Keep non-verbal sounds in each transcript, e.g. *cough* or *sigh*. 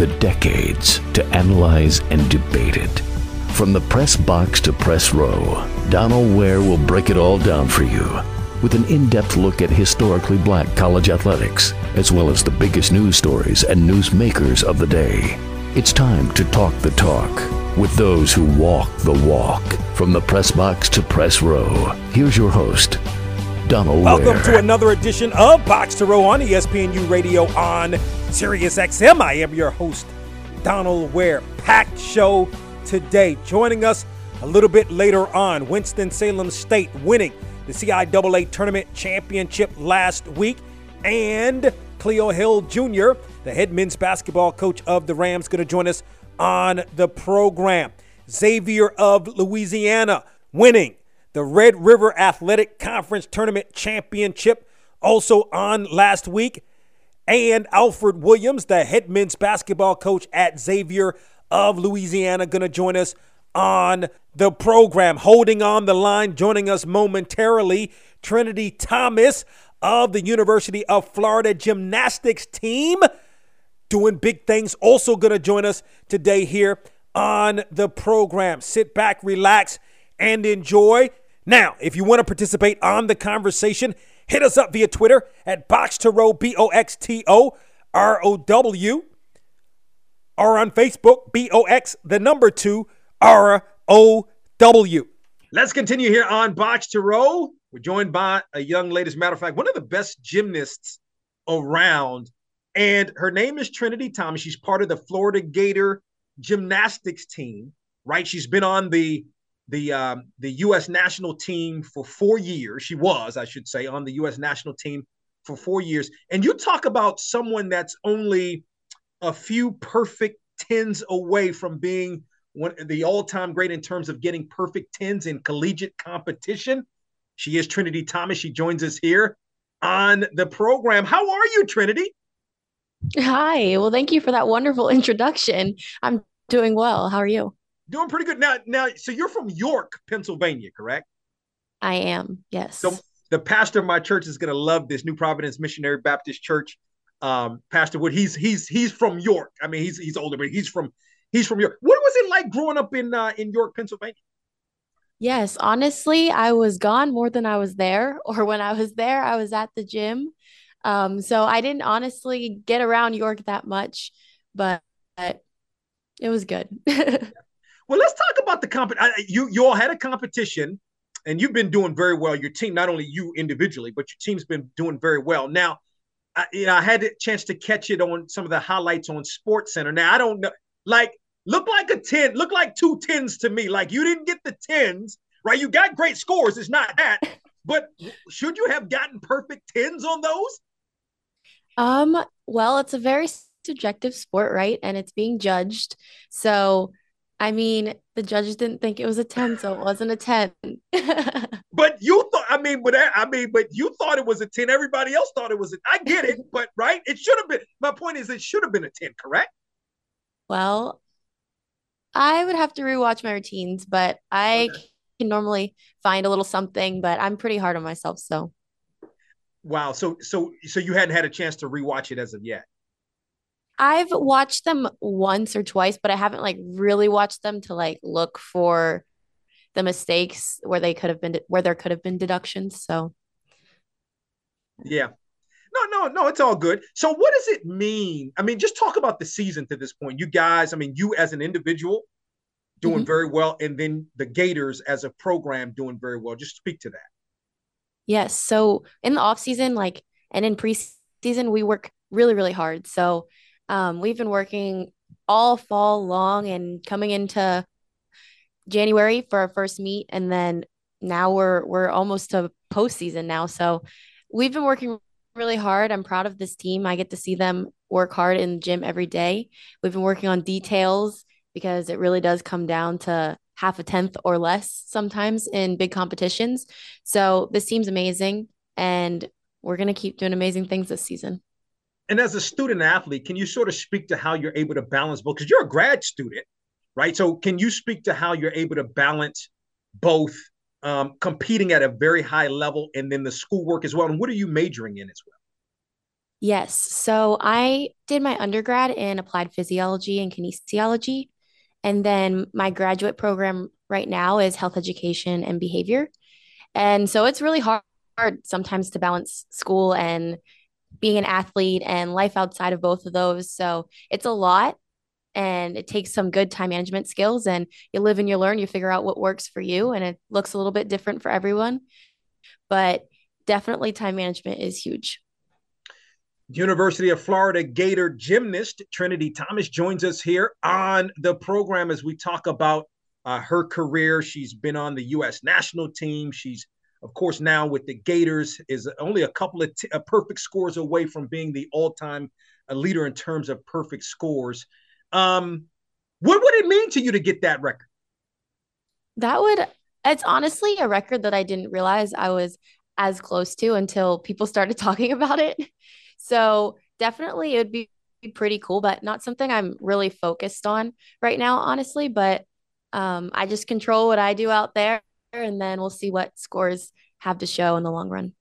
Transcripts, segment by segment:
The decades to analyze and debate it. From the press box to press row, Donald Ware will break it all down for you with an in depth look at historically black college athletics, as well as the biggest news stories and newsmakers of the day. It's time to talk the talk with those who walk the walk. From the press box to press row, here's your host, Donald Welcome Ware. to another edition of Box to Row on ESPNU Radio on Sirius XM. I am your host, Donald Ware. Packed show today. Joining us a little bit later on, Winston-Salem State winning the CIAA Tournament Championship last week, and Cleo Hill Jr., the head men's basketball coach of the Rams, going to join us on the program. Xavier of Louisiana winning the Red River Athletic Conference Tournament Championship also on last week. And Alfred Williams, the head men's basketball coach at Xavier of Louisiana, going to join us on the program. Holding on the line, joining us momentarily, Trinity Thomas of the University of Florida gymnastics team doing big things. Also, going to join us today here on the program. Sit back, relax, and enjoy. Now, if you want to participate on the conversation, hit us up via Twitter at Box to Row, B O X T O R O W, or on Facebook, B O X, the number two, R O W. Let's continue here on Box to Row. We're joined by a young lady, as a matter of fact, one of the best gymnasts around. And her name is Trinity Thomas. She's part of the Florida Gator gymnastics team, right? She's been on the the um, the U.S. national team for four years. She was, I should say, on the U.S. national team for four years. And you talk about someone that's only a few perfect tens away from being one the all-time great in terms of getting perfect tens in collegiate competition. She is Trinity Thomas. She joins us here on the program. How are you, Trinity? Hi. Well, thank you for that wonderful *laughs* introduction. I'm doing well. How are you? Doing pretty good. Now, now, so you're from York, Pennsylvania, correct? I am. Yes. So the pastor of my church is going to love this New Providence Missionary Baptist Church. Um, Pastor Wood, he's he's he's from York. I mean, he's he's older, but he's from he's from York. What was it like growing up in uh, in York, Pennsylvania? Yes, honestly, I was gone more than I was there, or when I was there, I was at the gym. Um, so I didn't honestly get around York that much, but, but it was good. *laughs* Well, let's talk about the comp. I- You you all had a competition, and you've been doing very well. Your team, not only you individually, but your team's been doing very well. Now, I, you know, I had a chance to catch it on some of the highlights on Sports Center. Now, I don't know, like, look like a ten, look like two tens to me. Like you didn't get the tens, right? You got great scores. It's not that, *laughs* but should you have gotten perfect tens on those? Um, well, it's a very subjective sport, right? And it's being judged. So, I mean, the judges didn't think it was a 10, so it wasn't a 10. *laughs* But you thought, I mean, but I mean, but you thought it was a 10. Everybody else thought it was a I get it, but right? It should have been my point is it should have been a 10, correct? Well, I would have to rewatch my routines, but I Okay. can normally find a little something, but I'm pretty hard on myself, so Wow. So so so you hadn't had a chance to rewatch it as of yet. I've watched them once or twice, but I haven't like really watched them to like look for the mistakes where they could have been where there could have been deductions. So Yeah. No, no, no, it's all good. So what does it mean? I mean, just talk about the season to this point. You guys, I mean, you as an individual doing Mhm. very well, and then the Gators as a program doing very well. Just speak to that. Yes. So in the off season, like, and in preseason, we work really, really hard. So um, we've been working all fall long and coming into January for our first meet, and then now we're we're almost to postseason now. So we've been working really hard. I'm proud of this team. I get to see them work hard in the gym every day. We've been working on details because it really does come down to half a tenth or less sometimes in big competitions. So this team's amazing and we're going to keep doing amazing things this season. And as a student athlete, can you sort of speak to how you're able to balance both? Because you're a grad student, right? So can you speak to how you're able to balance both um, competing at a very high level and then the schoolwork as well? And what are you majoring in as well? Yes. So I did my undergrad in applied physiology and kinesiology. And then my graduate program right now is health education and behavior. And so it's really hard sometimes to balance school and being an athlete and life outside of both of those. So it's a lot and it takes some good time management skills and you live and you learn, you figure out what works for you and it looks a little bit different for everyone. But definitely time management is huge. University of Florida Gator gymnast Trinity Thomas joins us here on the program as we talk about uh, her career. She's been on the U.S. national team. She's, of course, now with the Gators, is only a couple of perfect scores away from being the all-time uh, leader in terms of perfect scores. Um, what would it mean to you to get that record? That would. It's honestly a record that I didn't realize I was as close to until people started *laughs* talking about it. So definitely it would be pretty cool, but not something I'm really focused on right now, honestly. But um, I just control what I do out there, and then we'll see what scores have to show in the long run.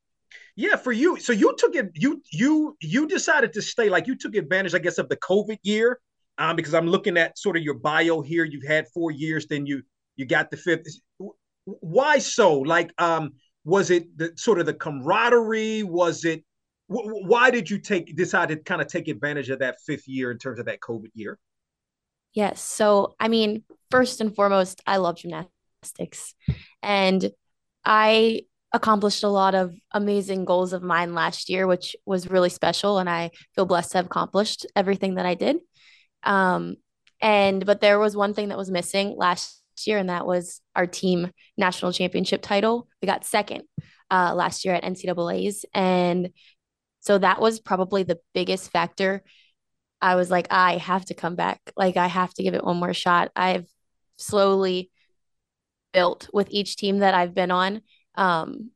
Yeah, for you. So you took it. You you you decided to stay. Like you took advantage, I guess, of the COVID year. Um, because I'm looking at sort of your bio here. You've had four years, then you you got the fifth. Why so? Like, um, was it the sort of the camaraderie? Was it why did you take decide to kind of take advantage of that fifth year in terms of that COVID year? Yes. So, I mean, first and foremost, I love gymnastics, and I accomplished a lot of amazing goals of mine last year, which was really special, and I feel blessed to have accomplished everything that I did. Um, and but there was one thing that was missing last year, and that was our team national championship title. We got second uh, last year at NCAA's, and so that was probably the biggest factor. I was like, I have to come back. Like, I have to give it one more shot. I've slowly built with each team that I've been on um,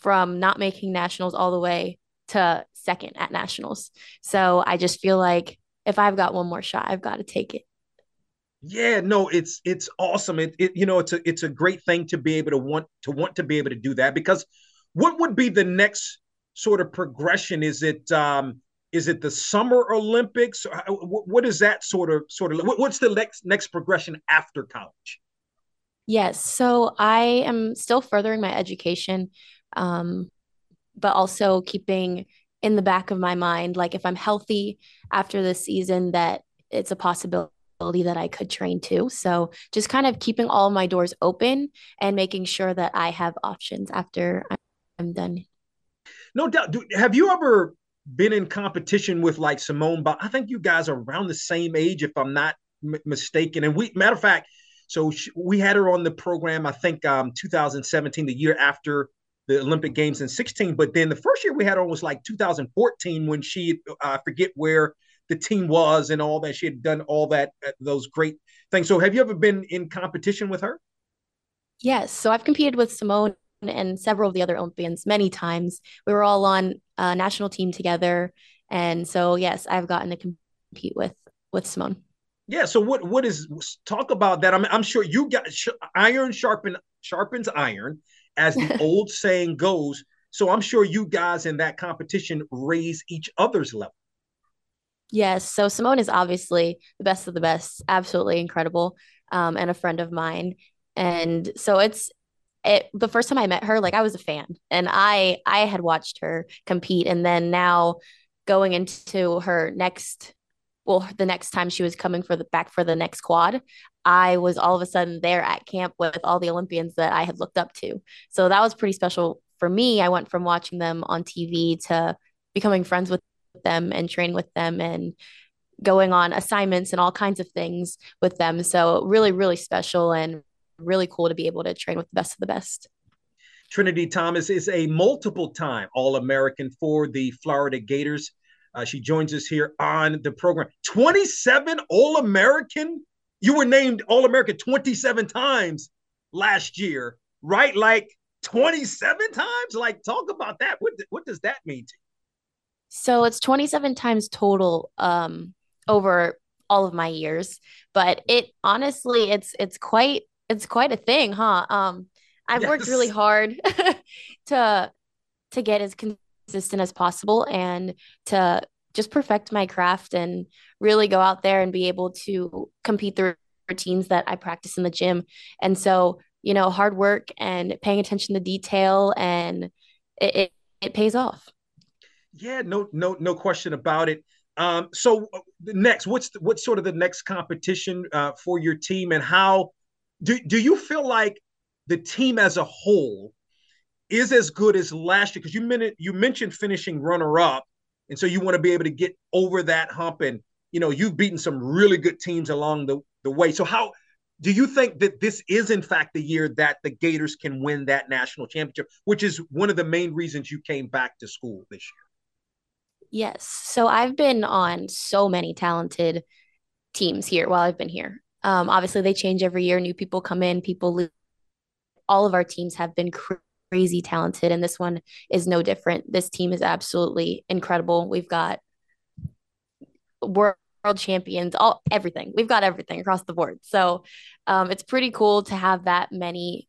from not making nationals all the way to second at nationals. So I just feel like if I've got one more shot, I've got to take it. Yeah, no, it's it's awesome. It, it you know it's a it's a great thing to be able to want to want to be able to do that because what would be the next sort of progression? Is it um, is it the Summer Olympics? What is that sort of sort of what's the next next progression after college? Yes, so I am still furthering my education, um, but also keeping in the back of my mind, like if I'm healthy after this season, that it's a possibility that I could train too. So just kind of keeping all my doors open and making sure that I have options after I'm done no doubt. Do, have you ever been in competition with like Simone? But I think you guys are around the same age, if I'm not m- mistaken. And we, matter of fact, so she, we had her on the program. I think um, 2017, the year after the Olympic Games in 16. But then the first year we had her was like 2014 when she, uh, I forget where the team was and all that. She had done all that, uh, those great things. So have you ever been in competition with her? Yes. So I've competed with Simone and several of the other Olympians many times. We were all on a national team together, and so yes, I've gotten to compete with with Simone. Yeah. So what what is talk about that? I'm I'm sure you got sh- iron sharpen sharpens iron, as the *laughs* old saying goes. So I'm sure you guys in that competition raise each other's level. Yes. So Simone is obviously the best of the best, absolutely incredible, um, and a friend of mine. And so it's it, the first time I met her, like I was a fan and I I had watched her compete and then now going into her next well the next time she was coming for the back for the next quad, I was all of a sudden there at camp with all the Olympians that I had looked up to. So that was pretty special for me. I went from watching them on TV to becoming friends with them and training with them and going on assignments and all kinds of things with them. So really, really special and really cool to be able to train with the best of the best. Trinity Thomas is a multiple time All American for the Florida Gators. Uh, she joins us here on the program. 27 All American you were named All American 27 times last year, right? Like 27 times? Like, talk about that. What, what does that mean to you? So it's 27 times total um, over all of my years, but it honestly, it's it's quite it's quite a thing, huh? Um, I've yes. worked really hard *laughs* to to get as consistent as possible and to just perfect my craft and really go out there and be able to compete the routines that I practice in the gym. And so, you know, hard work and paying attention to detail and it, it, it pays off. Yeah, no, no, no question about it. Um, so uh, next, what's the, what's sort of the next competition uh, for your team, and how do do you feel like the team as a whole is as good as last year? Because you mentioned you mentioned finishing runner up, and so you want to be able to get over that hump. And you know you've beaten some really good teams along the the way. So how do you think that this is in fact the year that the Gators can win that national championship, which is one of the main reasons you came back to school this year? Yes. So I've been on so many talented teams here while I've been here. Um, obviously, they change every year. New people come in, people leave. All of our teams have been talented, and this one is no different. This team is absolutely incredible. We've got world champions, all everything. We've got everything across the board. So um, it's pretty cool to have that many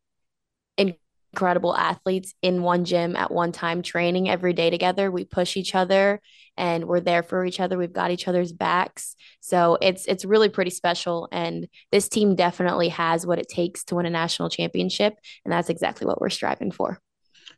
incredible athletes in one gym at one time training every day together. We push each other and we're there for each other. We've got each other's backs. So it's it's really pretty special. And this team definitely has what it takes to win a national championship. And that's exactly what we're striving for.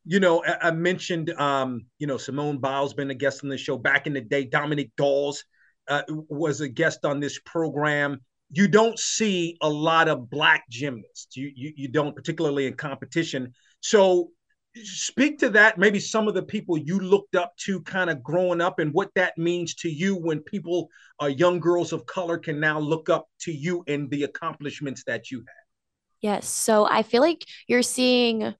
You know i mentioned um you know simone biles been a guest on the show. Back in the day Dominique Dawes uh, was a guest on this program. You don't see a lot of black gymnasts. You, you you don't, particularly in competition. So speak to that, maybe some of the people you looked up to kind of growing up and what that means to you when people, uh, young girls of color, can now look up to you and the accomplishments that you had. Yes. So I feel like you're seeing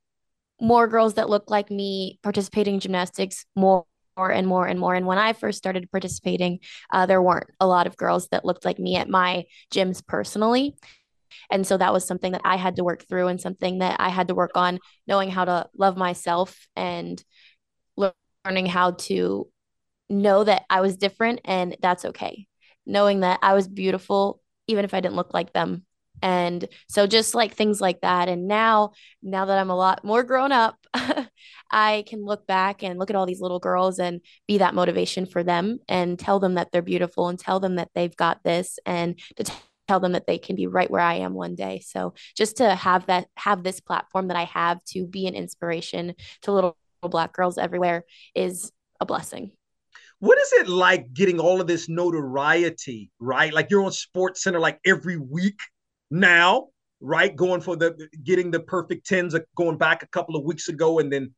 more girls that look like me participating in gymnastics more more and more and more. And when I first started participating, uh, there weren't a lot of girls that looked like me at my gyms personally. And so that was something that I had to work through and something that I had to work on knowing how to love myself and learning how to know that I was different and that's okay. Knowing that I was beautiful, even if I didn't look like them. And so just like things like that. And now, now that I'm a lot more grown up, *laughs* I can look back and look at all these little girls and be that motivation for them and tell them that they're beautiful and tell them that they've got this and to tell them that they can be right where I am one day. So just to have that have this platform that I have to be an inspiration to little, black girls everywhere is a blessing. What is it like getting all of this notoriety, right? Like you're on Sports Center like every week now, right? Going for the getting the perfect tens, uh, going back a couple of weeks ago, and then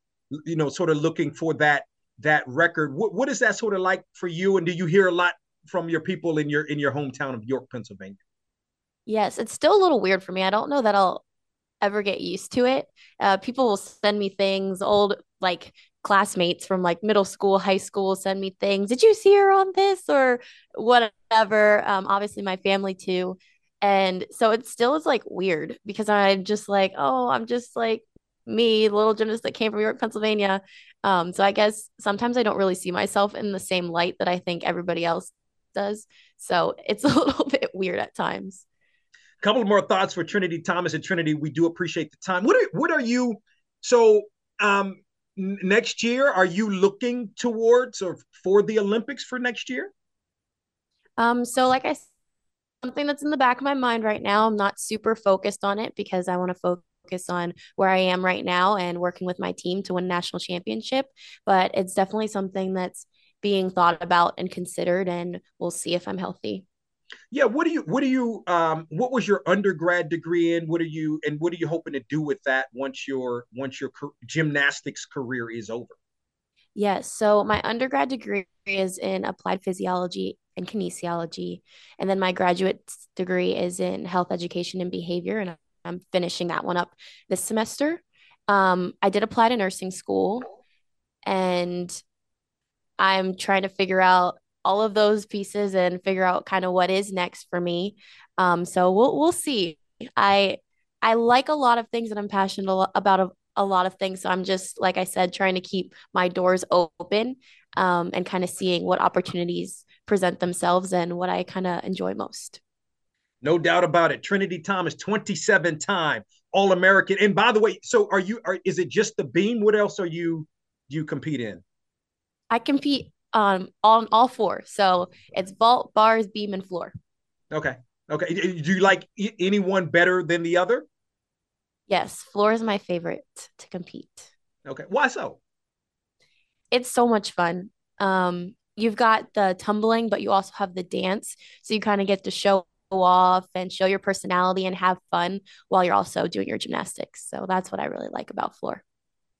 you know, sort of looking for that that record. What what is that sort of like for you? And do you hear a lot from your people in your in your hometown of York, Pennsylvania? Yes, it's still a little weird for me. I don't know that I'll ever get used to it. Uh, people will send me things, old like classmates from like middle school, high school send me things. Did you see her on this or whatever? Um, obviously, my family too. And so it still is like weird because I'm just like, oh, I'm just like me, the little gymnast that came from York, Pennsylvania. Um, so I guess sometimes I don't really see myself in the same light that I think everybody else does. So it's *laughs* a little bit weird at times couple more thoughts for Trinity Thomas and Trinity. We do appreciate the time. What are what are you? So um, next year, are you looking towards or for the Olympics for next year? Um, so like I something that's in the back of my mind right now. I'm not super focused on it because I want to focus on where I am right now and working with my team to win a national championship. But it's definitely something that's being thought about and considered, and we'll see if I'm healthy. Yeah, what do you what do you um what was your undergrad degree in? What are you and what are you hoping to do with that once your once your gymnastics career is over? Yes, so my undergrad degree is in applied physiology and kinesiology, and then my graduate degree is in health education and behavior, and I'm finishing that one up this semester. Um, I did apply to nursing school, and I'm trying to figure out all of those pieces and figure out kind of what is next for me. Um, so we'll we'll see. I I like a lot of things and I'm passionate about a, a lot of things. So I'm just like I said, trying to keep my doors open um, and kind of seeing what opportunities present themselves and what I kind of enjoy most. No doubt about it. Trinity Thomas, 27 time All American. And by the way, so are you? Are, is it just the beam? What else are you? Do you compete in? I compete um on all four. So it's vault, bars, beam, and floor. Okay. Okay. Do you like anyone better than the other? Yes, floor is my favorite to compete. Okay. Why so? It's so much fun. Um, you've got the tumbling, but you also have the dance. So you kind of get to show off and show your personality and have fun while you're also doing your gymnastics. So that's what I really like about floor.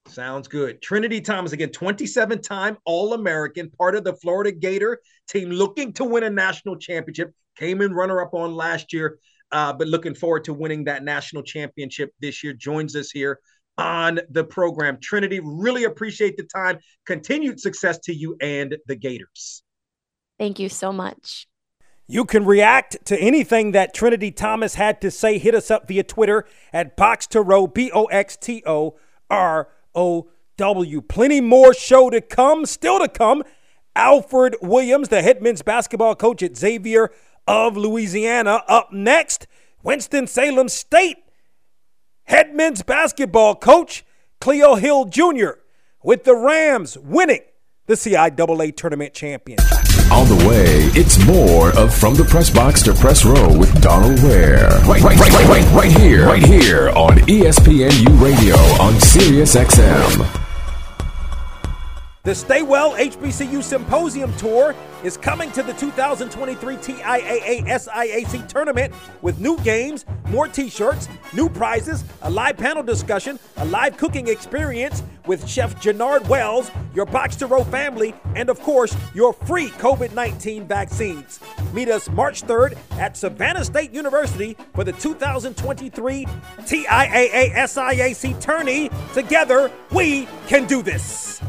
Sounds good. Trinity Thomas, again, 27 time All American, part of the Florida Gator team looking to win a national championship. Came in runner up on last year, uh, but looking forward to winning that national championship this year. Joins us here on the program. Trinity, really appreciate the time. Continued success to you and the Gators. Thank you so much. You can react to anything that Trinity Thomas had to say. Hit us up via Twitter at Box to Row, B O X T O R O W. Plenty more show to come, still to come. Alfred Williams, the head men's basketball coach at Xavier of Louisiana. Up next, Winston-Salem State head men's basketball coach Cleo Hill Jr. with the Rams winning the CIAA tournament championship. On the way, it's more of From the Press Box to Press Row with Donald Ware. Right, right, right, right, right, right here, right here on ESPNU Radio on Sirius XM. The Stay Well HBCU Symposium Tour is coming to the 2023 TIAA SIAC tournament with new games, more t shirts, new prizes, a live panel discussion, a live cooking experience with Chef Jannard Wells, your Box to Row family, and of course, your free COVID 19 vaccines. Meet us March 3rd at Savannah State University for the 2023 TIAA SIAC tourney. Together, we can do this.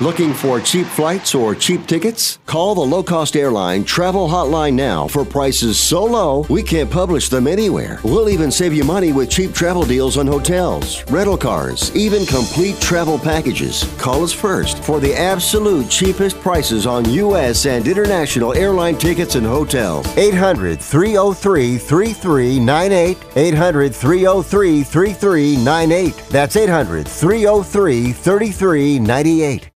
Looking for cheap flights or cheap tickets? Call the low cost airline travel hotline now for prices so low we can't publish them anywhere. We'll even save you money with cheap travel deals on hotels, rental cars, even complete travel packages. Call us first for the absolute cheapest prices on U.S. and international airline tickets and hotels. 800 303 3398. 800 303 3398. That's 800 303 3398.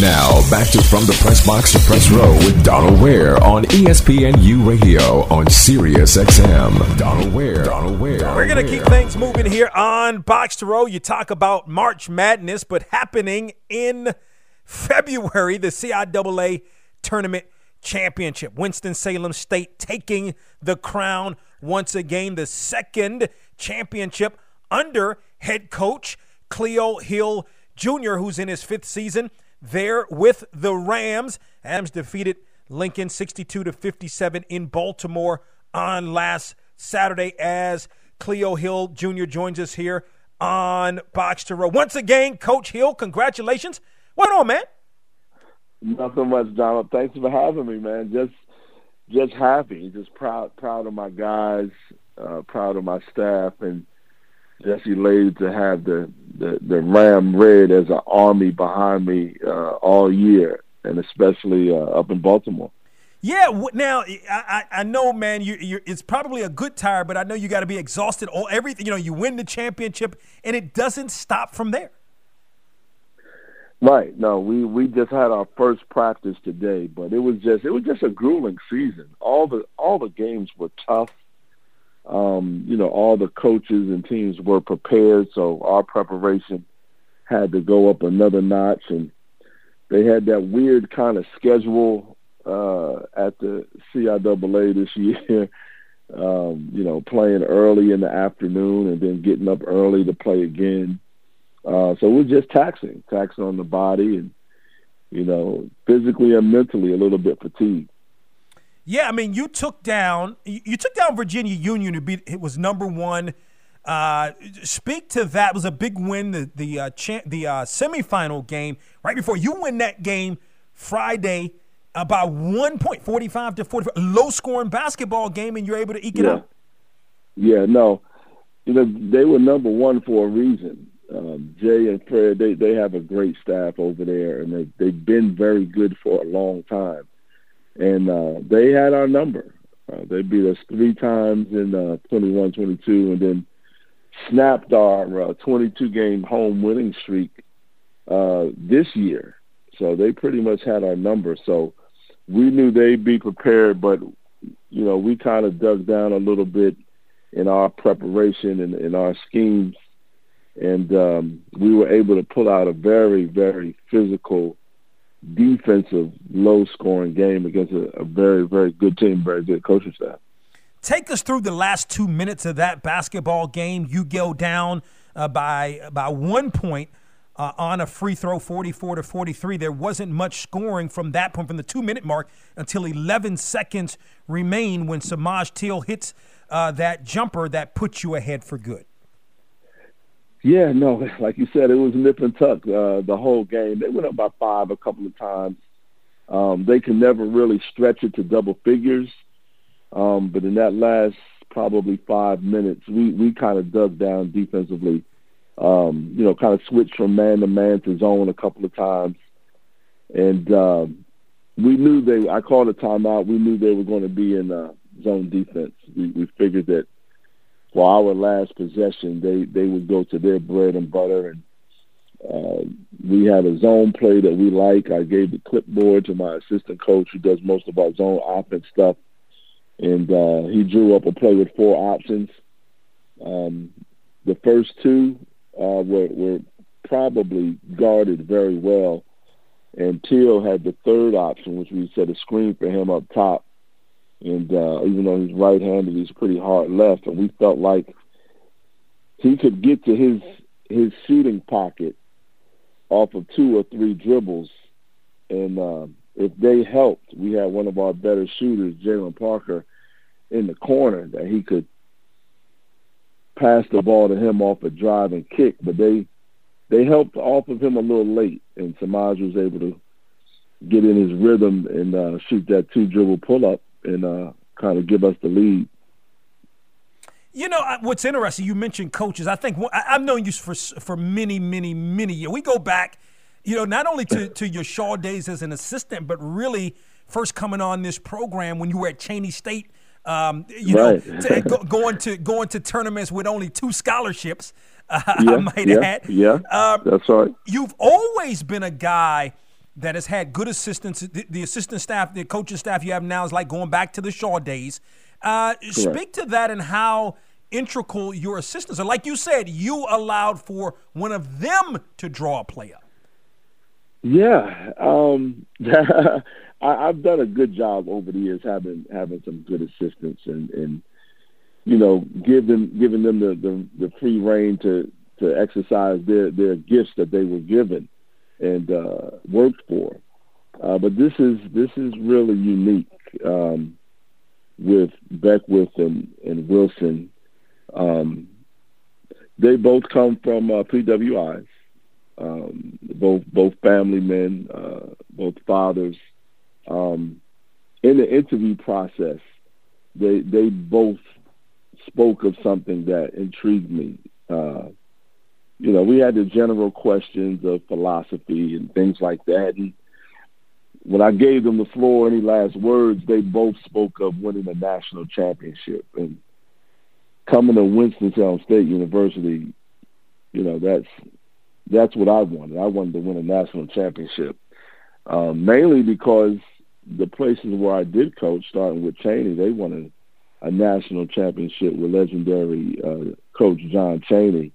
Now, back to From the Press Box to Press Row with Donald Ware on ESPNU Radio on Sirius XM. Donald Ware. Donald Ware. We're going to keep things moving here on Box to Row. You talk about March Madness, but happening in February, the CIAA Tournament Championship. Winston-Salem State taking the crown once again, the second championship under head coach Cleo Hill Jr., who's in his fifth season there with the Rams. Rams defeated Lincoln 62 to 57 in Baltimore on last Saturday as Cleo Hill Jr. joins us here on Box to Row. Once again, Coach Hill, congratulations. What on, man? Nothing much, Donald. Thanks for having me, man. Just just happy, just proud proud of my guys, uh, proud of my staff, and just elated to have the the, the Ram Red as an army behind me uh, all year, and especially uh, up in Baltimore. Yeah, now I, I know, man. You, you it's probably a good tire, but I know you got to be exhausted. All everything, you know, you win the championship, and it doesn't stop from there. Right. No, we we just had our first practice today, but it was just it was just a grueling season. All the all the games were tough um, you know, all the coaches and teams were prepared, so our preparation had to go up another notch. And they had that weird kind of schedule uh, at the CIAA this *laughs* year. um, you know, playing early in the afternoon and then getting up early to play again. Uh, so it was just taxing, taxing on the body and, you know, physically and mentally a little bit fatigued. Yeah, I mean, you took down you took down Virginia Union. It, beat, it was number one. Uh, speak to that. It was a big win. The the uh, cha- the uh, semifinal game right before you win that game Friday about one point forty five to forty five, low scoring basketball game, and you're able to eke it yeah. out. Yeah, no, you know they were number one for a reason. Um, Jay and Fred, they they have a great staff over there, and they they've been very good for a long time. And uh, they had our number. Uh, they beat us three times in uh, 21 22 and then snapped our uh, 22 game home winning streak uh, this year. So they pretty much had our number. So we knew they'd be prepared, but, you know, we kind of dug down a little bit in our preparation and in our schemes. And um, we were able to pull out a very, very physical defensive, low scoring game against a, a very, very good team, very good coaching staff. Take us through the last two minutes of that basketball game. You go down uh, by by one point uh, on a free throw, 44 to 43. There wasn't much scoring from that point, from the two minute mark until 11 seconds remain when Samaj Teal hits uh, that jumper that puts you ahead for good. Yeah, no, *laughs* like you said, it was nip and tuck uh, the whole game. They went up by five a couple of times. Um, they can never really stretch it to double figures, um, but in that last probably five minutes, we we kind of dug down defensively. Um, you know, kind of switched from man to man to zone a couple of times, and um, we knew they. I called a timeout. We knew they were going to be in uh, zone defense. We, we figured that for our last possession, they they would go to their bread and butter, and uh, we had a zone play that we like. I gave the clipboard to my assistant coach, who does most of our zone offense stuff, and uh, he drew up a play with four options. Um, the first two uh, were, were probably guarded very well, and Teal had the third option, which we set a screen for him up top and uh, even though he's right-handed, he's pretty hard left, and we felt like he could get to his his shooting pocket off of two or three dribbles. And uh, if they helped, we had one of our better shooters, Jalen Parker, in the corner that he could pass the ball to him off a drive and kick. But they they helped off of him a little late, and Samaj was able to get in his rhythm and uh, shoot that two dribble pull up and uh, kind of give us the lead. You know what's interesting? You mentioned coaches. I think I've known you for for many, many, many years. We go back, you know, not only to, to your Shaw days as an assistant, but really first coming on this program when you were at Cheyney State. Um, you right. know, to, go, *laughs* going to going to tournaments with only two scholarships. *laughs* Uh, yeah, I might yeah, add. Yeah, um, that's right. You've always been a guy that has had good assistants. The, the, assistant staff, the coaching staff you have now is like going back to the Shaw days. Uh, speak to that and how integral your assistants are. Like you said, you allowed for one of them to draw a play up. Yeah, um, *laughs* I, have done a good job over the years having having some good assistants and and you know give them giving them the, the, the free reign to to exercise their their gifts that they were given and uh, worked for. Uh, but this is this is really unique um, with Beckwith and, and Wilson. Um, they both come from uh, PWIs, um, both both family men, uh, both fathers. Um, in the interview process, they they both spoke of something that intrigued me. Uh, you know, we had the general questions of philosophy and things like that. And when I gave them the floor, any last words, they both spoke of winning a national championship. And coming to Winston-Salem State University, you know, that's that's what I wanted. I wanted to win a national championship, um, mainly because the places where I did coach, starting with Cheyney, they won a, a national championship with legendary uh, coach John Chaney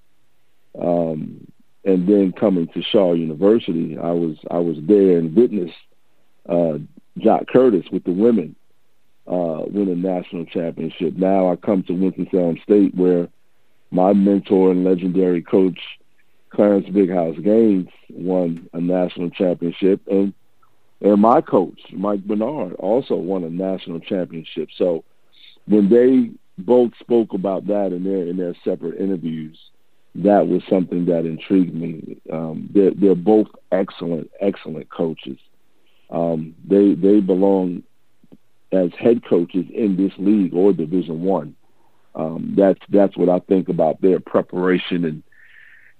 um, and then coming to Shaw University, I was I was there and witnessed uh, Jacques Curtis with the women uh, win a national championship. Now I come to Winston-Salem State, where my mentor and legendary coach Clarence Big House Gaines won a national championship, and and my coach Mike Bernard also won a national championship. So when they both spoke about that in their in their separate interviews, that was something that intrigued me. Um, they're, they're both excellent, excellent coaches. Um, they they belong as head coaches in this league or Division One. Um, that's that's what I think about their preparation and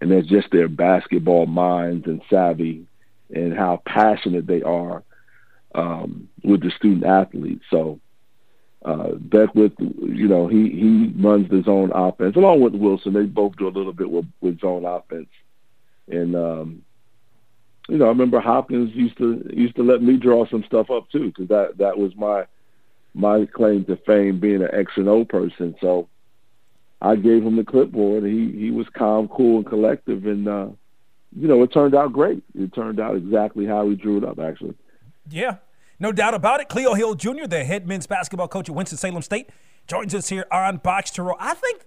and that's just their basketball minds and savvy and how passionate they are um, with the student athletes. So uh, Beckwith, you know, he he runs the zone offense along with Wilson. They both do a little bit with, with zone offense, and um, you know, I remember Hopkins used to used to let me draw some stuff up too, because that that was my my claim to fame being an X and O person. So I gave him the clipboard. He he was calm, cool, and collective, and uh, you know, it turned out great. It turned out exactly how he drew it up, actually. Yeah, no doubt about it. Cleo Hill Jr., the head men's basketball coach at Winston-Salem State, joins us here on Box to Row. I think,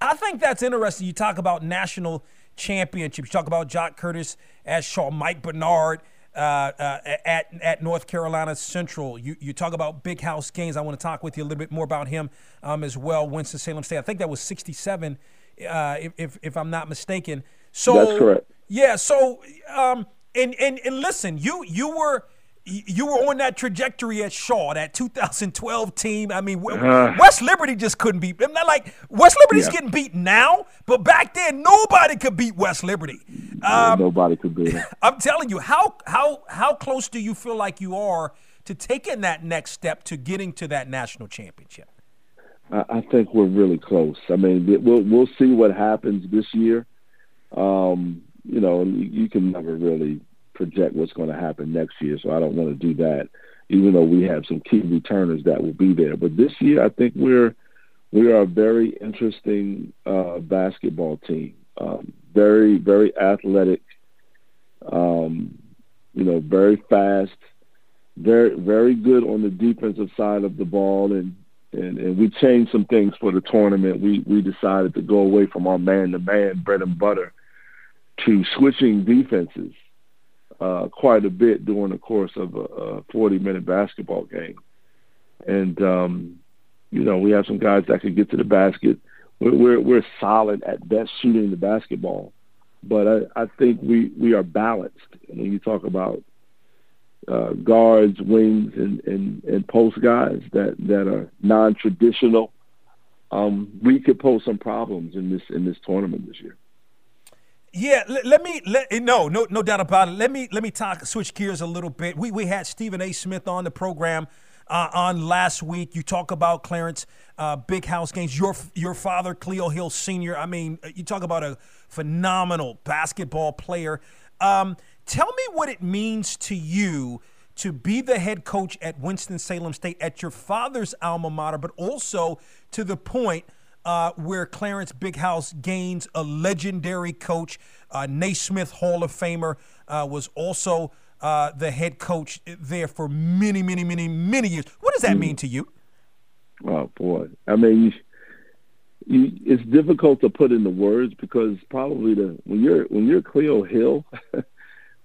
I think that's interesting. You talk about national championships. You talk about Jacques Curtis as Shaw, Mike Bernard uh, uh, at at North Carolina Central. You you talk about big house Gaines. I want to talk with you a little bit more about him um, as well. Winston Salem State. I think that was 67, uh, if, if, if I'm not mistaken. So that's correct. Yeah. So um, and and and listen, you you were you were on that trajectory at Shaw, that 2012 team. I mean, uh, West Liberty just couldn't beat. I'm not like West Liberty's yeah. getting beat now, but back then nobody could beat West Liberty. Um, nobody could beat them. *laughs* I'm telling you, how how how close do you feel like you are to taking that next step to getting to that national championship? I think we're really close. I mean, we'll we'll see what happens this year. Um, you know, you can never really project what's going to happen next year, so I don't want to do that. Even though we have some key returners that will be there, but this year I think we're we are a very interesting uh, basketball team. Um, very very athletic. Um, you know, very fast. Very very good on the defensive side of the ball, and and, and we changed some things for the tournament. We we decided to go away from our man to man bread and butter to switching defenses uh, quite a bit during the course of a, a 40 minute basketball game. And, um, you know, we have some guys that can get to the basket. We're, we're, we're solid at best shooting the basketball, but I, I think we, we are balanced. And when you talk about uh, guards, wings, and, and, and post guys that, that are non-traditional, um, we could pose some problems in this in this tournament this year. Yeah, let, let, me let eh, no no no doubt about it. Let me let me talk switch gears a little bit. We we had Stephen A. Smith on the program uh, on last week. You talk about Clarence uh, big house Gaines. Your your father Cleo Hill Senior. I mean, you talk about a phenomenal basketball player. Um, tell me what it means to you to be the head coach at Winston Salem State at your father's alma mater, but also to the point uh, where Clarence Big House Gaines, a legendary coach, uh, Naismith Hall of Famer, uh, was also uh, the head coach there for many, many, many, many years. What does that mean to you? Oh boy, I mean, you, you, it's difficult to put into words because probably the when you're when you're Cleo Hill, *laughs*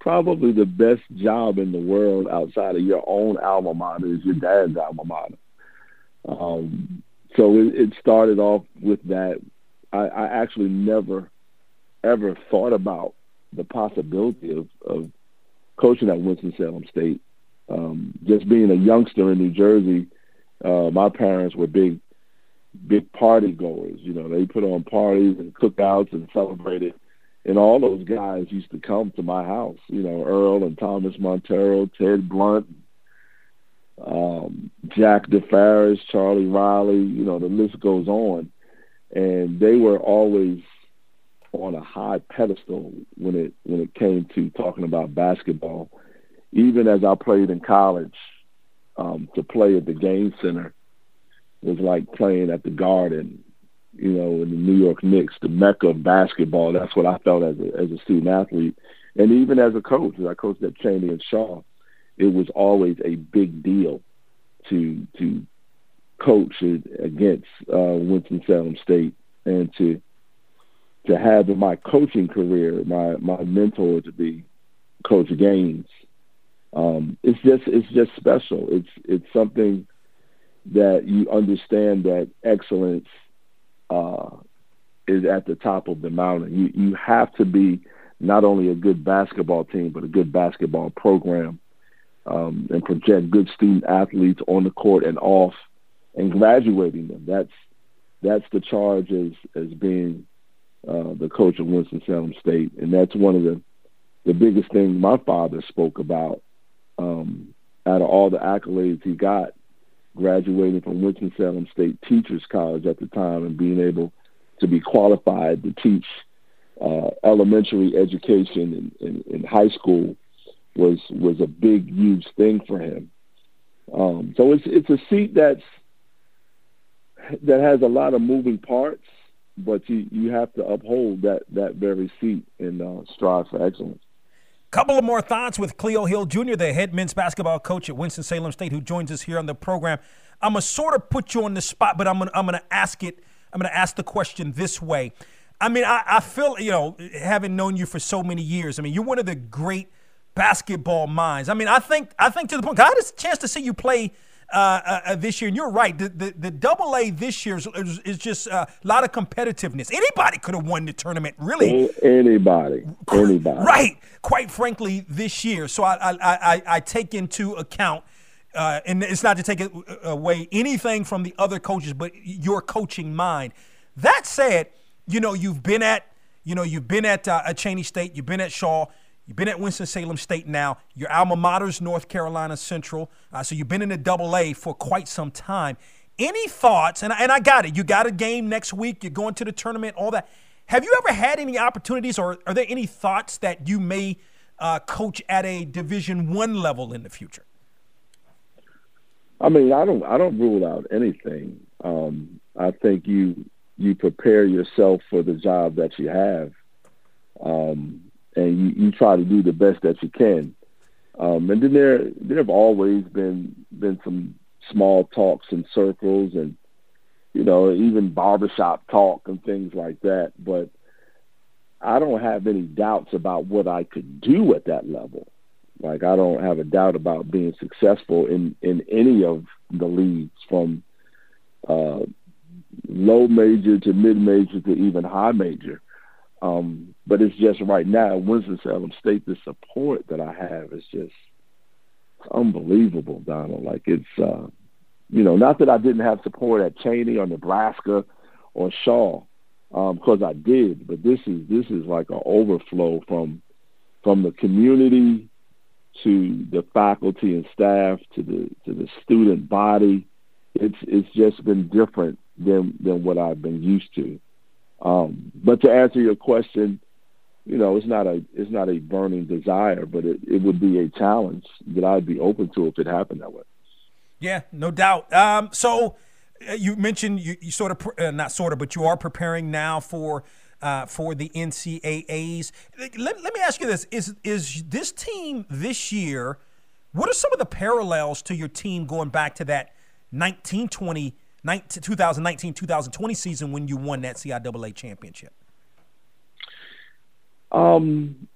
probably the best job in the world outside of your own alma mater is your dad's alma mater. Um, so it, it started off with that. I, I actually never ever thought about the possibility of, of coaching at Winston-Salem State. Um, just being a youngster in New Jersey, uh, my parents were big, big party goers. You know, they put on parties and cookouts and celebrated. And all those guys used to come to my house. You know, Earl and Thomas Montero, Ted Blunt, um, Jack DeFaris, Charlie Riley, you know, the list goes on. And they were always on a high pedestal when it when it came to talking about basketball. Even as I played in college, um, to play at the Gaines Center was like playing at the Garden, you know, in the New York Knicks, the mecca of basketball. That's what I felt as a, as a student athlete, and even as a coach, I coached at Cheyney and Shaw it was always a big deal to to coach against uh, Winston Salem State and to to have in my coaching career my my mentor to be Coach Gaines. Um, it's just it's just special. It's it's something that you understand that excellence uh, is at the top of the mountain. You you have to be not only a good basketball team but a good basketball program um, and project good student athletes on the court and off, and graduating them. That's that's the charge as as being uh, the coach of Winston Salem State, and that's one of the the biggest things my father spoke about. Um, out of all the accolades he got, graduating from Winston Salem State Teachers College at the time and being able to be qualified to teach uh, elementary education in, in high school was was a big, huge thing for him. Um, so it's it's a seat that's that has a lot of moving parts, but you you have to uphold that that very seat and uh, strive for excellence. Couple of more thoughts with Cleo Hill Jr., the head men's basketball coach at Winston-Salem State, who joins us here on the program. I'm gonna sort of put you on the spot, but I'm gonna I'm gonna ask it. I'm gonna ask the question this way. I mean, I, I feel you know, having known you for so many years. I mean, you're one of the great basketball minds. I mean, I think I think to the point. I had a chance to see you play uh, uh, uh, this year, and you're right. The the, the Double A this year is, is, just a lot of competitiveness. Anybody could have won the tournament, really. Anybody, anybody. Right. Quite frankly, this year. So I I I, I take into account. Uh, and it's not to take away anything from the other coaches, but your coaching mind. That said, you know you've been at, you know you've been at uh, at Cheyney State, you've been at Shaw, You've been at Winston-Salem State now. Your alma mater is North Carolina Central. Uh, so you've been in the double A for quite some time. Any thoughts? And, and I got it. You got a game next week. You're going to the tournament, all that. Have you ever had any opportunities or are there any thoughts that you may uh, coach at a Division One level in the future? I mean, I don't, I don't rule out anything. Um, I think you, you prepare yourself for the job that you have. Um, and you, you try to do the best that you can. Um, and then there there have always been been some small talks and circles and you know even barbershop talk and things like that. But I don't have any doubts about what I could do at that level. Like I don't have a doubt about being successful in in any of the leagues from uh, low major to mid major to even high major. Um, but it's just right now, Winston-Salem State, the support that I have is just unbelievable, Donald. Like it's, uh, you know, not that I didn't have support at Cheyney or Nebraska or Shaw, because um, I did, but this is this is like an overflow from from the community to the faculty and staff to the to the student body. It's it's just been different than than what I've been used to. Um, but to answer your question, you know, it's not a it's not a burning desire, but it, it would be a challenge that I'd be open to if it happened that way. Yeah, no doubt. Um, so uh, you mentioned you, you sort of uh, not sort of, but you are preparing now for uh, for the NCAA's. Let, let me ask you this: Is is this team this year? What are some of the parallels to your team going back to that 1920 2019 2020 season when you won that CIAA championship? Um,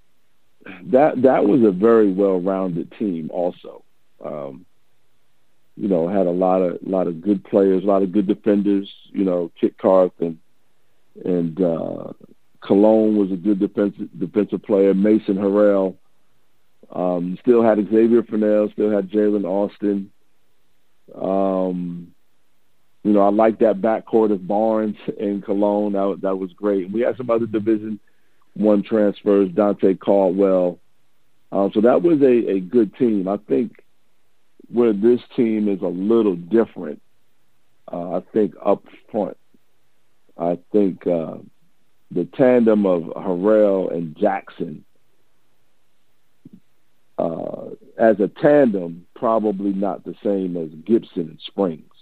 that that was a very well rounded team. Also, um, you know, had a lot of lot of good players, a lot of good defenders. You know, Kit Karth and and uh, Cologne was a good defensive defensive player. Mason Harrell. Um, still had Xavier Fennell, still had Jalen Austin. Um, you know, I like that backcourt of Barnes and Cologne. That that was great. We had some other Division One transfers, Dante Caldwell. Um, so that was a, a good team. I think where this team is a little different. Uh, I think up front, I think uh, the tandem of Harrell and Jackson uh, as a tandem, probably not the same as Gibson and Springs.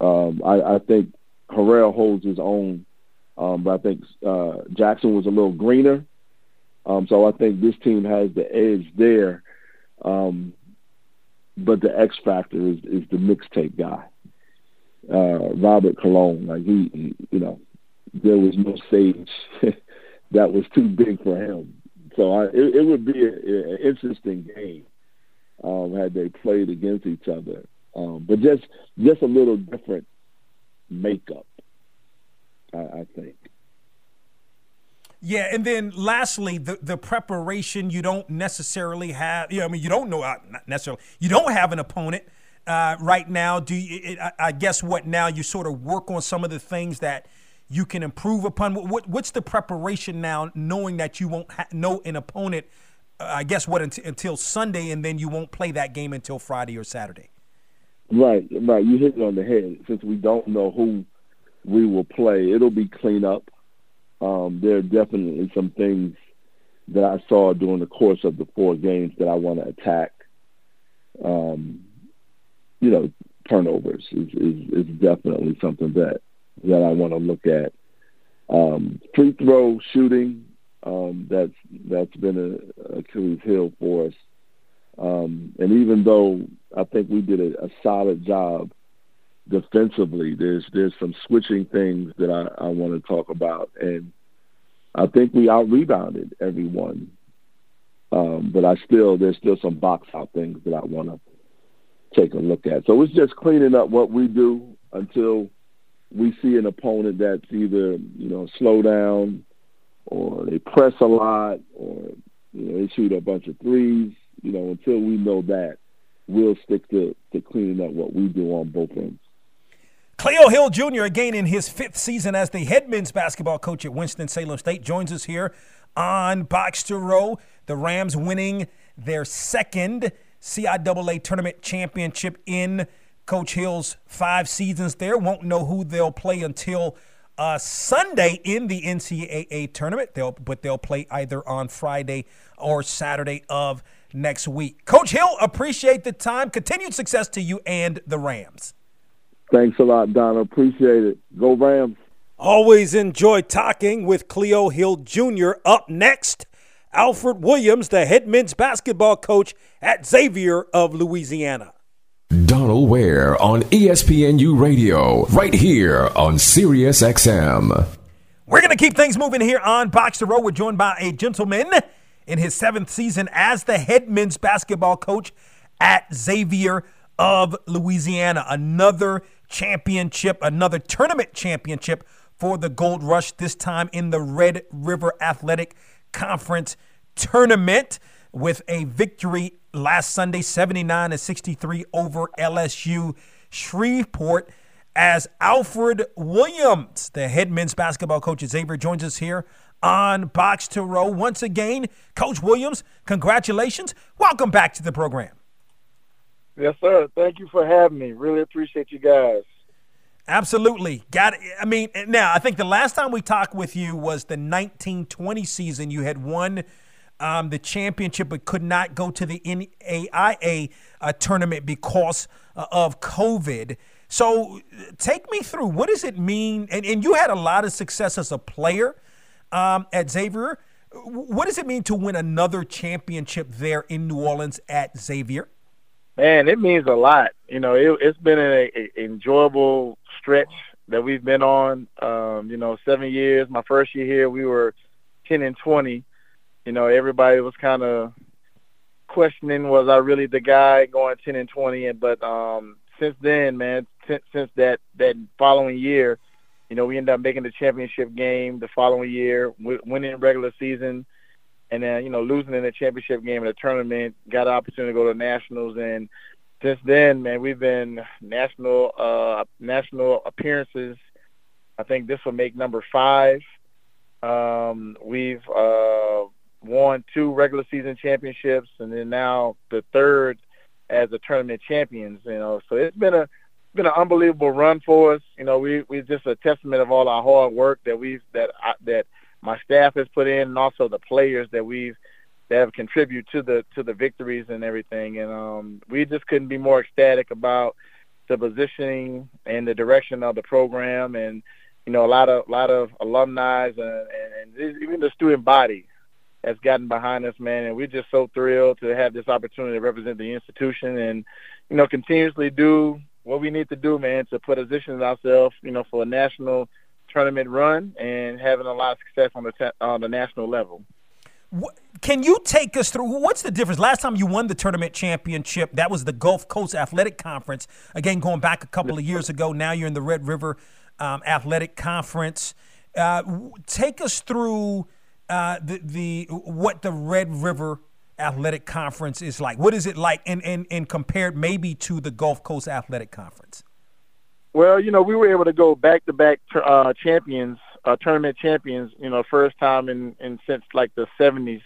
Um, I, I think Harrell holds his own, um, but I think uh, Jackson was a little greener. Um, so I think this team has the edge there. Um, but the X factor is, is the mixtape guy, uh, Robert Cologne. Like he, he, you know, there was no sage *laughs* that was too big for him. So I, it, it would be an interesting game um, had they played against each other. Um, but just just a little different makeup, I, I think. Yeah, and then lastly, the the preparation you don't necessarily have. Yeah, I mean you don't know uh, not necessarily you don't have an opponent uh, right now. Do you? It, I guess what now you sort of work on some of the things that you can improve upon. What, what's the preparation now, knowing that you won't ha- know an opponent? Uh, I guess what until, until Sunday, and then you won't play that game until Friday or Saturday. Right, right. You hit it on the head. Since we don't know who we will play, it'll be cleanup. Um, there are definitely some things that I saw during the course of the four games that I want to attack. Um, you know, turnovers is, is, is definitely something that that I want to look at. Um, free throw shooting, um, that's that's been a Achilles heel for us. Um, and even though I think we did a, a solid job defensively, there's there's some switching things that I, I want to talk about, and I think we out rebounded everyone. Um, but I still there's still some box out things that I want to take a look at. So it's just cleaning up what we do until we see an opponent that's either you know slow down or they press a lot or you know they shoot a bunch of threes. You know, until we know that, we'll stick to to cleaning up what we do on both ends. Cleo Hill Jr., again in his fifth season as the head men's basketball coach at Winston-Salem State, joins us here on Box to Row. The Rams winning their second CIAA tournament championship in Coach Hill's five seasons there. Won't know who they'll play until uh, Sunday in the NCAA tournament. They'll but they'll play either on Friday or Saturday of next week. Coach Hill, appreciate the time. Continued success to you and the Rams. Thanks a lot, Donna. Appreciate it. Go Rams. Always enjoy talking with Cleo Hill Jr. Up next, Alfred Williams, the head men's basketball coach at Xavier of Louisiana. Donald Ware on ESPNU Radio, right here on Sirius XM. We're going to keep things moving here on Box to Row. We're joined by a gentleman in his seventh season as the head men's basketball coach at Xavier of Louisiana. Another championship, another tournament championship for the Gold Rush, this time in the Red River Athletic Conference tournament with a victory last Sunday, 79 to 63 over LSU Shreveport. As Alfred Williams, the head men's basketball coach at Xavier, joins us here on Box to Row. Once again, Coach Williams, congratulations. Welcome back to the program. Yes, sir. Thank you for having me. Really appreciate you guys. Absolutely. Got it. I mean, now I think the last time we talked with you was the 1920 season. You had won um, the championship, but could not go to the NAIA uh, tournament because uh, of COVID. So, take me through what does it mean? And, and you had a lot of success as a player um, at Xavier. What does it mean to win another championship there in New Orleans at Xavier? Man, it means a lot. You know, it, has been an enjoyable stretch that we've been on. Um, you know, seven years. My first year here, we were ten and twenty you know, everybody was kind of questioning was I really the guy going 10 and 20 and but um since then man since that that following year you know we ended up making the championship game the following year winning regular season and then you know losing in the championship game in the tournament got an opportunity to go to nationals and since then man we've been national uh national appearances I think this will make number 5 um we've uh won two regular season championships, and then now the third as a tournament champions. You know, so it's been a been an unbelievable run for us. You know, we we just a testament of all our hard work that we've that I, that my staff has put in, and also the players that we've that have contributed to the to the victories and everything. And um, we just couldn't be more ecstatic about the positioning and the direction of the program, and you know, a lot of a lot of alumni and, and, and even the student body has gotten behind us, man, and we're just so thrilled to have this opportunity to represent the institution and, you know, continuously do what we need to do, man, to position ourselves, you know, for a national tournament run and having a lot of success on the te- on the national level. Can you take us through what's the difference? Last time you won the tournament championship, that was the Gulf Coast Athletic Conference. Again, going back a couple of years ago. Now you're in the Red River um, Athletic Conference. Uh, take us through uh, the the what the Red River Athletic Conference is like? What is it like, and and and compared maybe to the Gulf Coast Athletic Conference? Well, you know, we were able to go back to back champions, uh, tournament champions. You know, first time in, in since like the '70s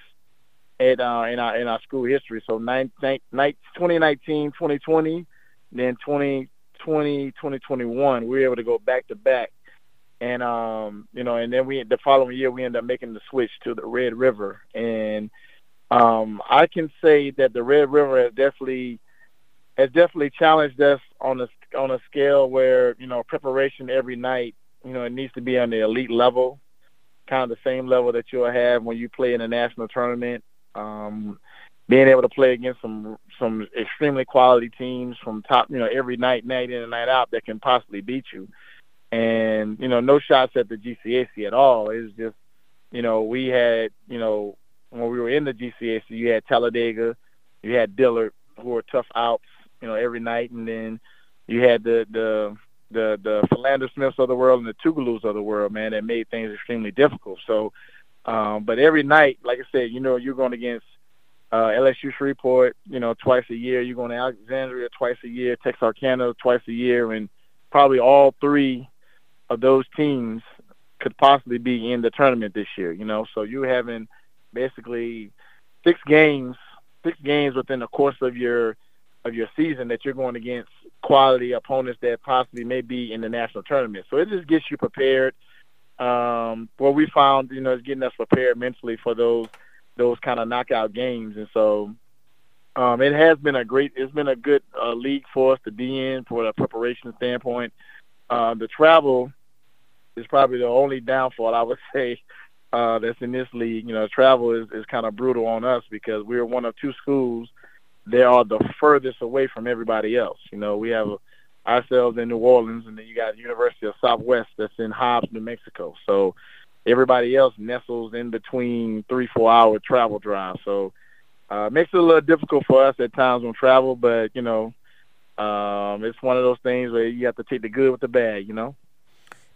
at uh, in our in our school history. So nine, nine, 2019, 2020, then 2020, 2021, we were able to go back to back. And um, you know, and then we the following year we ended up making the switch to the Red River. And um, I can say that the Red River has definitely has definitely challenged us on a on a scale where you know preparation every night. You know, it needs to be on the elite level, kind of the same level that you'll have when you play in a national tournament. Um, being able to play against some some extremely quality teams from top, you know, every night, night in and night out that can possibly beat you. And you know, no shots at the GCAC at all. It's just, you know, we had, you know, when we were in the GCAC, you had Talladega, you had Dillard, who were tough outs, you know, every night, and then you had the the the the Philander Smiths of the world and the Tougaloo's of the world, man, that made things extremely difficult. So, um, but every night, like I said, you know, you're going against uh, LSU Shreveport, you know, twice a year. You're going to Alexandria twice a year, Texarkana twice a year, and probably all three of those teams could possibly be in the tournament this year. You know, so you're having basically six games, six games within the course of your of your season that you're going against quality opponents that possibly may be in the national tournament. So it just gets you prepared. Um, what we found, you know, is getting us prepared mentally for those those kind of knockout games, and so um, it has been a great, it's been a good uh, league for us to be in for a preparation standpoint. Uh, the travel is probably the only downfall I would *laughs* say uh, that's in this league. You know, travel is, is kind of brutal on us because we're one of two schools they are the furthest away from everybody else. You know, we have ourselves in New Orleans, and then you got University of Southwest that's in Hobbs, New Mexico. So everybody else nestles in between three, four hour travel drive. So uh, makes it a little difficult for us at times on travel, but you know, um, it's one of those things where you have to take the good with the bad. You know.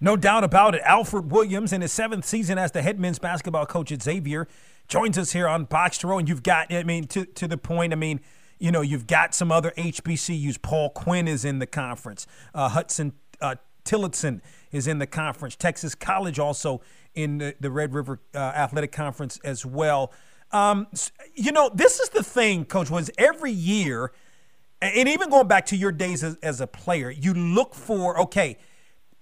No doubt about it. Alfred Williams, in his seventh season as the head men's basketball coach at Xavier, joins us here on Box to Row. And you've got, I mean, to, to the point, I mean, you know, you've got some other HBCUs. Paul Quinn is in the conference. Uh, Huston uh, Tillotson is in the conference. Texas College also in the, the Red River uh, Athletic Conference as well. Um, you know, this is the thing, Coach, was every year, and even going back to your days as, as a player, you look for, okay –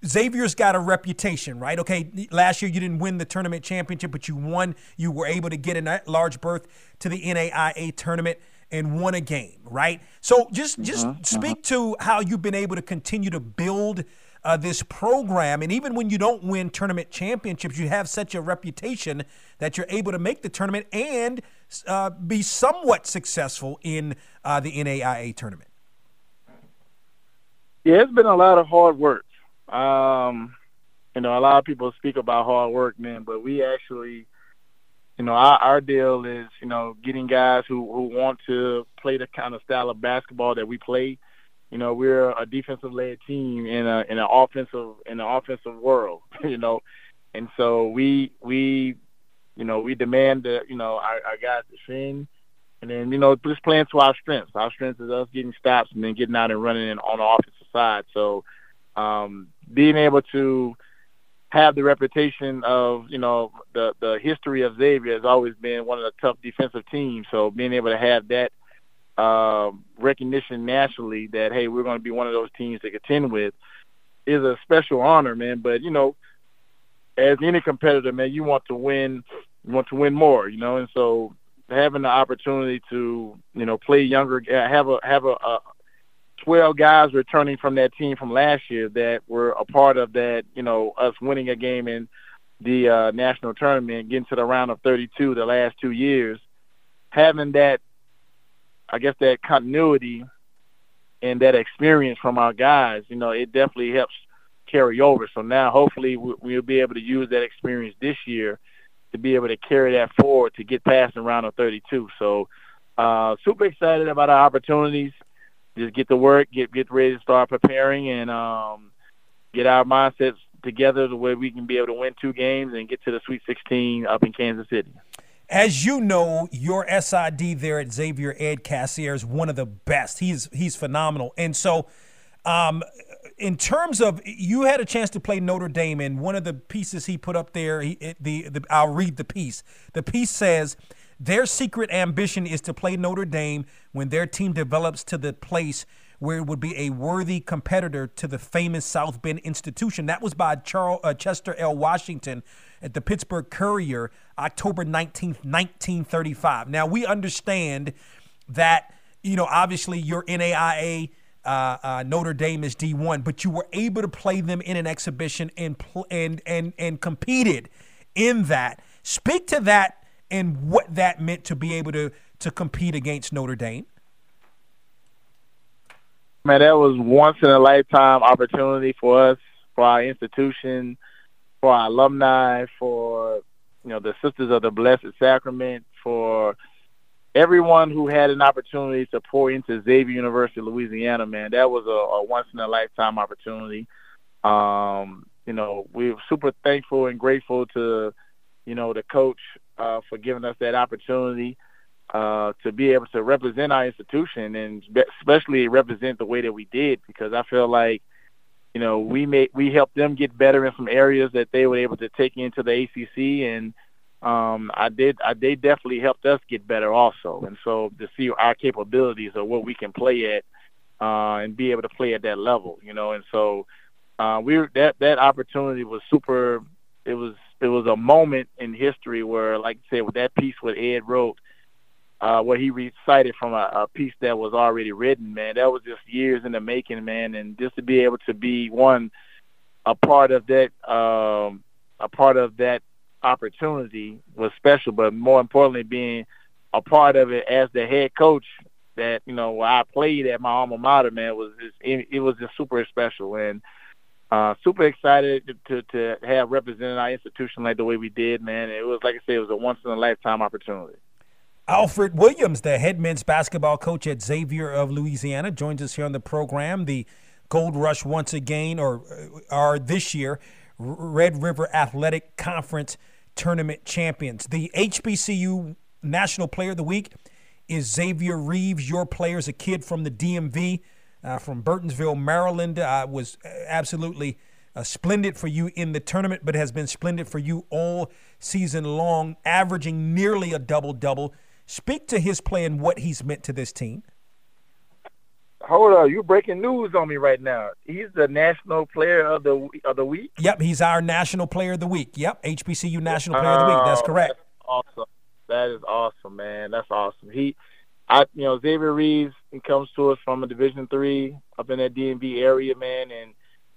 Xavier's got a reputation, right? Okay, last year you didn't win the tournament championship, but you won. You were able to get a large berth to the NAIA tournament and won a game, right? So just just uh-huh, speak uh-huh. to how you've been able to continue to build uh, this program, and even when you don't win tournament championships, you have such a reputation that you're able to make the tournament and uh, be somewhat successful in uh, the NAIA tournament. Yeah, it's been a lot of hard work. Um, you know, a lot of people speak about hard work, man, but we actually, you know, our, our deal is, you know, getting guys who who want to play the kind of style of basketball that we play. You know, we're a defensive led team in a in an offensive in an offensive world, *laughs* you know. And so we we you know, we demand that, you know, our, our guys sing and then, you know, just playing to our strengths. Our strength is us getting stops and then getting out and running in on the offensive side. So um, being able to have the reputation of you know the the history of Xavier has always been one of the tough defensive teams. So being able to have that uh, recognition nationally that hey we're going to be one of those teams to contend with is a special honor, man. But you know, as any competitor, man, you want to win, you want to win more, you know, and so having the opportunity to you know play younger, have a have a, a 12 guys returning from that team from last year that were a part of that, you know, us winning a game in the uh, national tournament, getting to the round of 32 the last two years, having that, I guess, that continuity and that experience from our guys, you know, it definitely helps carry over. So now hopefully we'll be able to use that experience this year to be able to carry that forward to get past the round of 32. So uh, super excited about our opportunities just get to work, get get ready to start preparing, and um, get our mindsets together the way we can be able to win two games and get to the Sweet 16 up in Kansas City. As you know, your SID there at Xavier Ed Cassiere is one of the best. He's he's phenomenal, and so. Um, in terms of you had a chance to play Notre Dame, and one of the pieces he put up there, he, the, the I'll read the piece. The piece says their secret ambition is to play Notre Dame when their team develops to the place where it would be a worthy competitor to the famous South Bend institution. That was by Charles, uh, Chester L. Washington at the Pittsburgh Courier, October 19th, 1935. Now, we understand that, you know, obviously your NAIA uh, uh, Notre Dame is D1, but you were able to play them in an exhibition and pl- and and and competed in that. Speak to that and what that meant to be able to to compete against Notre Dame. Man, that was once in a lifetime opportunity for us, for our institution, for our alumni, for you know the Sisters of the Blessed Sacrament, for everyone who had an opportunity to pour into Xavier University, of Louisiana. Man, that was a, a once in a lifetime opportunity. Um, you know, we're super thankful and grateful to you know the coach uh, for giving us that opportunity uh, to be able to represent our institution and especially represent the way that we did because I feel like you know we made we helped them get better in some areas that they were able to take into the ACC and um, I did I they definitely helped us get better also. And so to see our capabilities of what we can play at uh, and be able to play at that level you know and so uh, we that that opportunity was super it was it was a moment in history where like I said with that piece what Ed wrote uh, where he recited from a, a piece that was already written, man. That was just years in the making, man. And just to be able to be one, a part of that, um, a part of that opportunity was special. But more importantly, being a part of it as the head coach that you know I played at my alma mater, man, was just, it, it was just super special and uh, super excited to to have represented our institution like the way we did, man. It was like I said, it was a once in a lifetime opportunity. Alfred Williams, the head men's basketball coach at Xavier of Louisiana, joins us here on the program. The Gold Rush once again, or uh, are this year, Red River Athletic Conference tournament champions. The HBCU National Player of the Week is Xavier Reeves. Your player is a kid from the DMV, uh, from Burtonsville, Maryland. Uh, was absolutely uh, splendid for you in the tournament, but has been splendid for you all season long, averaging nearly a double double. Speak to his play and what he's meant to this team. Hold on, you're breaking news on me right now. He's the national player of the of the week. Yep, he's our national player of the week. Yep, HBCU national player of the week. That's oh, correct. That's awesome. That is awesome, man. That's awesome. He, I, you know, Xavier Reeves he comes to us from a Division three up in that DMV area, man, and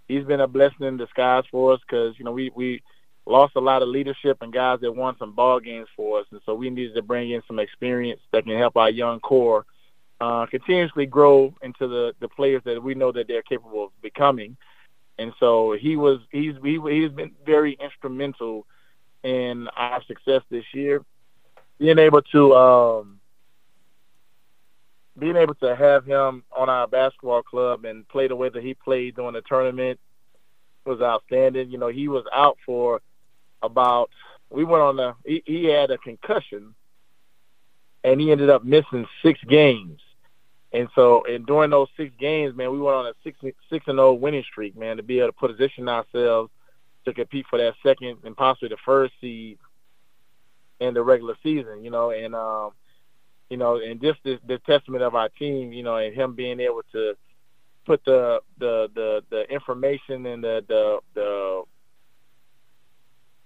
he's been a blessing in disguise for us because you know we we lost a lot of leadership and guys that won some ball games for us, and so we needed to bring in some experience that can help our young core uh, continuously grow into the the players that we know that they're capable of becoming. And so he was he's he, he's been very instrumental in our success this year, being able to um, being able to have him on our basketball club and play the way that he played during the tournament was outstanding. You know, he was out for about we went on a he, he had a concussion and he ended up missing six games. And so, and during those six games, man, we went on a six six and zero oh winning streak, man, to be able to position ourselves to compete for that second and possibly the first seed in the regular season. You know, and um, you know, and just the, the testament of our team, you know, and him being able to put the the the, the information and the the the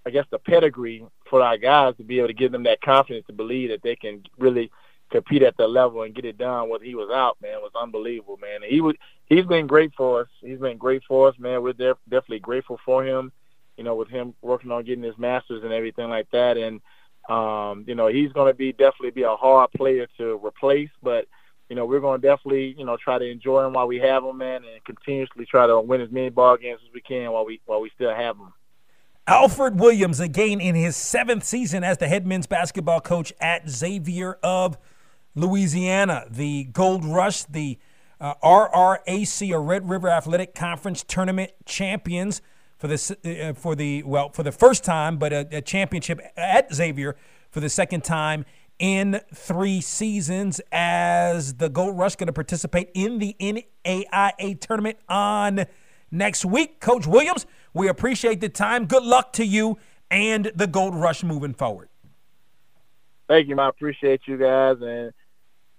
I guess the pedigree for our guys to be able to give them that confidence to believe that they can really compete at the level and get it done. When he was out, man, was unbelievable, man. And he was he's been great for us. He's been great for us, man. We're def- definitely grateful for him. You know, with him working on getting his masters and everything like that, and um, you know, he's going to be definitely be a hard player to replace, but you know, we're going to definitely, you know, try to enjoy him while we have him, man, and continuously try to win as many ball games as we can while we while we still have him. Alfred Williams, again in his seventh season as the head men's basketball coach at Xavier of Louisiana. The Gold Rush, the uh, RRAC, or Red River Athletic Conference tournament champions, for the uh, for the well for the first time, but a, a championship at Xavier for the second time in three seasons as the Gold Rush going to participate in the NAIA tournament on next week. Coach Williams, we appreciate the time. Good luck to you and the Gold Rush moving forward. Thank you. I appreciate you guys and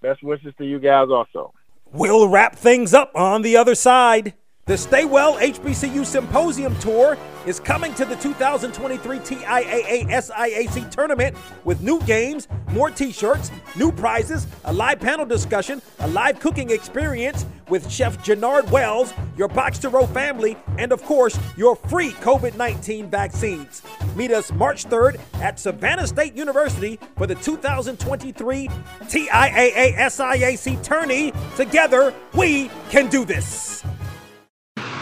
best wishes to you guys also. We'll wrap things up on the other side. The Stay Well HBCU Symposium Tour is coming to the 2023 TIAA SIAC tournament with new games, more t shirts, new prizes, a live panel discussion, a live cooking experience with Chef Jannard Wells, your Box to Row family, and of course, your free COVID 19 vaccines. Meet us March 3rd at Savannah State University for the 2023 TIAA SIAC tourney. Together, we can do this.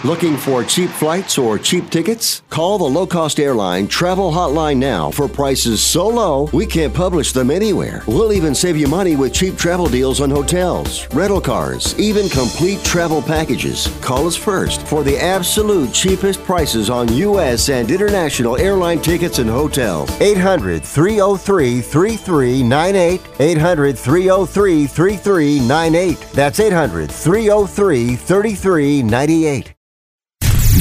Looking for cheap flights or cheap tickets? Call the low cost airline travel hotline now for prices so low we can't publish them anywhere. We'll even save you money with cheap travel deals on hotels, rental cars, even complete travel packages. Call us first for the absolute cheapest prices on U.S. and international airline tickets and hotels. 800 303 3398. 800 303 3398. That's 800 303 3398.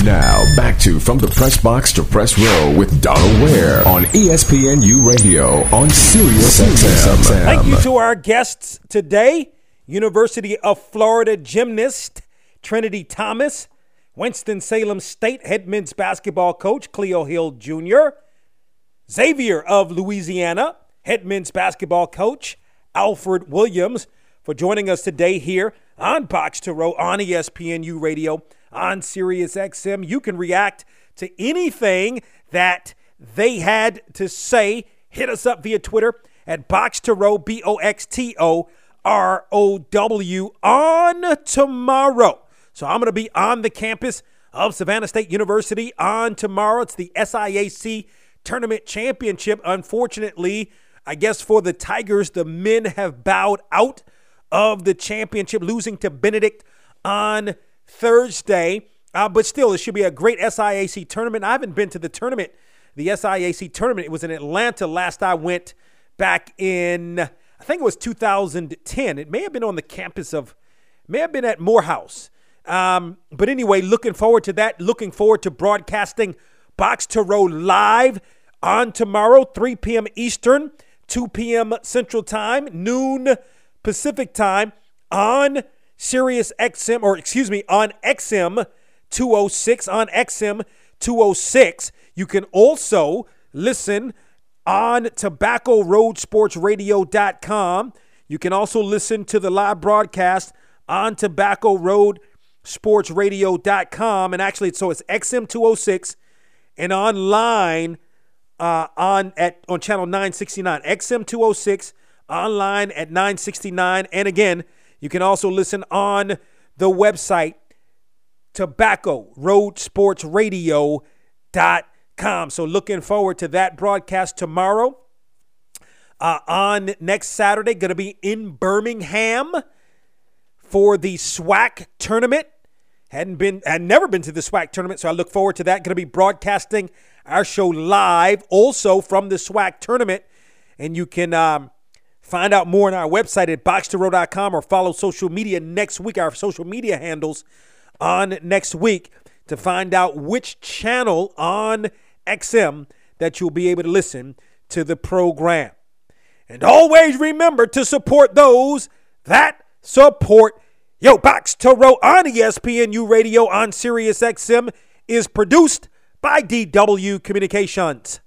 Now, back to From the Press Box to Press Row with Donald Ware on ESPNU Radio on Sirius XM. Thank you to our guests today University of Florida gymnast Trinity Thomas, Winston-Salem State head men's basketball coach Cleo Hill Jr., Xavier of Louisiana head men's basketball coach Alfred Williams for joining us today here on Box to Row on ESPNU Radio on Sirius XM. You can react to anything that they had to say. Hit us up via Twitter at Box to Row, B O X T O R O W, on tomorrow. So I'm going to be on the campus of Savannah State University on tomorrow. It's the SIAC Tournament Championship. Unfortunately, I guess for the Tigers, the men have bowed out of the championship, losing to Benedict on Thursday. Uh, but still, it should be a great SIAC tournament. I haven't been to the tournament, the SIAC tournament. It was in Atlanta last I went back in, I think it was 2010. It may have been on the campus of, may have been at Morehouse. Um, but anyway, looking forward to that. Looking forward to broadcasting Box to Row live on tomorrow, 3 p.m. Eastern, 2 p.m. Central Time, noon Pacific Time on Sirius XM, or excuse me, on XM 206, on XM 206. You can also listen on tobaccoroadsportsradio.com. You can also listen to the live broadcast on tobaccoroadsportsradio.com. And actually, so it's XM 206 and online uh, on at on channel 969. XM 206 online at 969. And again, you can also listen on the website tobacco roadsportsradio.com. So looking forward to that broadcast tomorrow. Uh, on next Saturday, going to be in Birmingham for the SWAC tournament. Hadn't been, had never been to the SWAC tournament, so I look forward to that. Going to be broadcasting our show live, also from the SWAC tournament, and you can um, Find out more on our website at boxtorow.com or follow social media next week, our social media handles on next week to find out which channel on XM that you'll be able to listen to the program. And always remember to support those that support Yo Box to Row on ESPNU Radio on Sirius XM is produced by DW Communications.